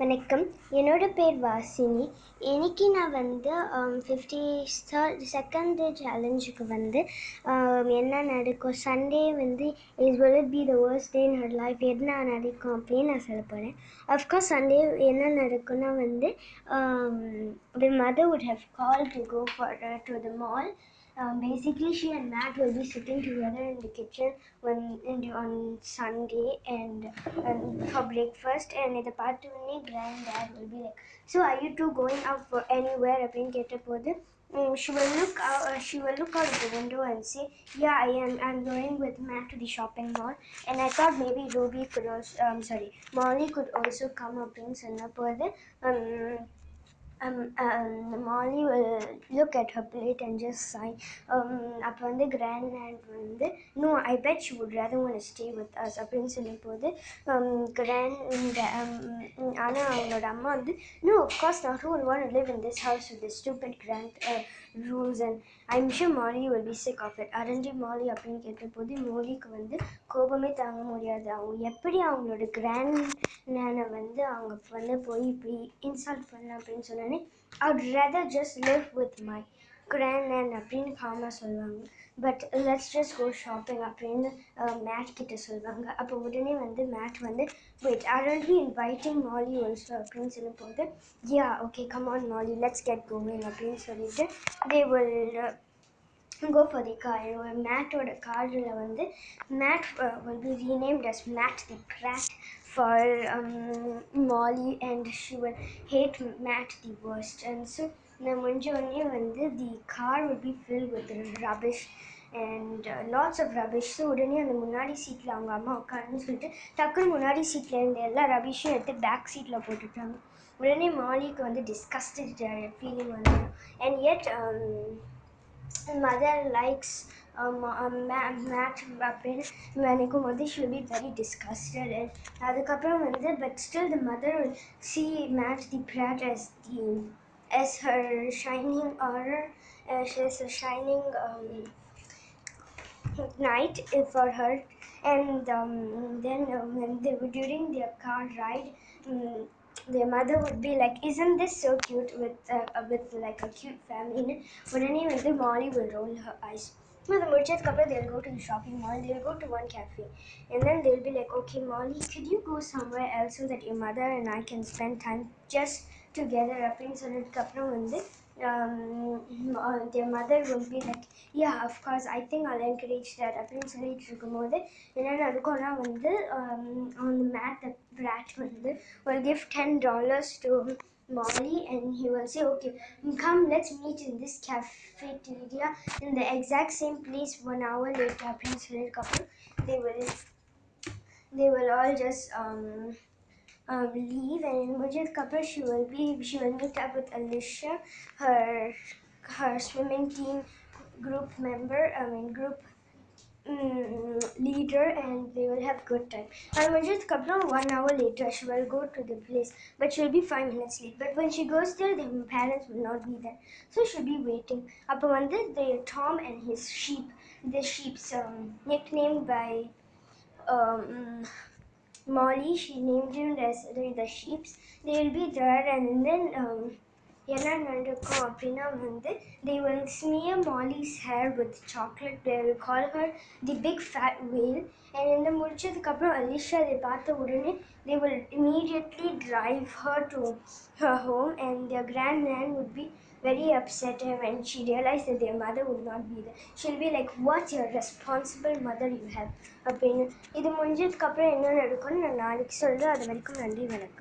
வணக்கம். என்னோட பேர் வாசினி. இன்னைக்கு நான் வந்து ஃபிஃப்டி தேர்ட் செகண்ட் சேலஞ்சுக்கு வந்து um, என்ன நடக்கும்? சண்டே வந்து is will be the worst day in her life என்ன நடக்கும் அப்படின்னு நான் சொல்ல போகிறேன் அஃப்கோர்ஸ் சண்டே என்ன நடக்கும்னா வந்து um, the mother would have call to go for uh, to mall um, basically she and Matt will be sitting together in the kitchen when in the, on Sunday and, and for breakfast and இதை பார்த்த உடனே granddad will be like so are you two going out for anywhere அப்படின்னு கேட்ட போது um, she will look out uh, she will look out of the window and say yeah I am I'm going with Matt to the shopping mall and I thought maybe Ruby could also um, sorry Molly could also come அப்படின்னு சொன்ன போது um, um, um, Molly will look at her plate and just sigh. Um, அப்போ வந்து granddad வந்து no I bet she would rather want to stay with us அப்படின்னு சொல்லும் போது um, grand um, ஆனால் அவங்களோட அம்மா வந்து no of course not who would want to live in this house with the stupid grand uh, rules and I'm sure Molly will be sick of it அரண்டி Molly அப்படின்னு கேட்டபோது மோலிக்கு வந்து கோபமே தாங்க முடியாது அவங்க எப்படி அவங்களோட கிராண்ட் நேனை வந்து அவங்க வந்து போய் இப்படி இன்சல்ட் பண்ண அப்படின்னு சொன்னோன்னே I would rather just live with my grand nan அப்படின்னு காமாக சொல்லுவாங்க. But let's just go shopping அப்படின்னு uh, மேட் கிட்ட சொல்லுவாங்க. அப்போ உடனே வந்து மேட் வந்து wait are will be inviting Molly also அப்படின்னு சொல்லும்போது ya okay come on Molly let's get going அப்படின்னு சொல்லிட்டு they will go for the car மேட்டோட காரில் வந்து Matt uh, will be renamed as Matt the Brat for um, Molly and she will hate Matt the worst. And so நான் முடிஞ்ச உடனே வந்து the car would be filled with rubbish and uh, lots of rubbish. So உடனே அந்த முன்னாடி சீட்டில் அவங்க அம்மா உட்காருன்னு சொல்லிட்டு டக்குன்னு முன்னாடி சீட்டில் இருந்த எல்லா ரபிஷும் எடுத்து பேக் சீட்டில் போட்டுட்டாங்க. உடனே மாலிக்கு வந்து டிஸ்கஸ்டட் ஃபீலிங் வந்துடும் and the mother likes um, um, ma- Matt அப்படின்னு நினைக்கும் போது she will be very disgusted and அதுக்கப்புறம் வந்து but still the mother will see Matt the brat as the as her shining aura uh, she is a shining um, night for her and um, then uh, when they were during their car ride um, their mother would be like isn't this so cute with uh, with like a cute family உடனே வந்து Molly will roll her eyes அது முடிச்சதுக்கப்புறம் they'll go to the shopping mall they'll go to one cafe and then they'll be like okay Molly could you go somewhere else so that your mother and I can spend time just together அப்படின்னு சொன்னதுக்கப்புறம் வந்து um, uh, their mother will be like yeah of course I think I'll encourage that அப்படின்னு சொல்லிட்டு இருக்கும்போது என்ன நடக்கும்னா வந்து um, on the mat the brat வந்து will give ten dollars to Molly and he will say, okay, mm, come, let's meet in this cafeteria in the exact same place one hour later. Prince will couple. They will, they will all just um, um, leave and in Mujid couple, she will be, she will meet up with Alicia, her, her swimming team group member, I mean group um, leader and they will have good time. I'll just come now one hour later. She will go to the place, but she'll be five minutes late. But when she goes there, the parents will not be there. So she'll be waiting. Upon one, the Tom and his sheep. The sheep's um, nicknamed by um, Molly. She named him as the sheep's. They'll be there and then... Um, என்ன நடக்கும் அப்படின்னா வந்து they will smear Molly's hair with chocolate they will call her the big fat whale and இந்த முடிச்சதுக்கப்புறம் Alisha அதை பார்த்த உடனே they will immediately drive her to her home and their grandma would be very upset and when she realized that their mother would not be there. She'll be like, what's your responsible mother you அப்படின்னு இது முடிஞ்சதுக்கப்புறம் என்ன நடக்கும்னு நான் நாளைக்கு சொல்கிறேன் அது வரைக்கும் நன்றி வணக்கம்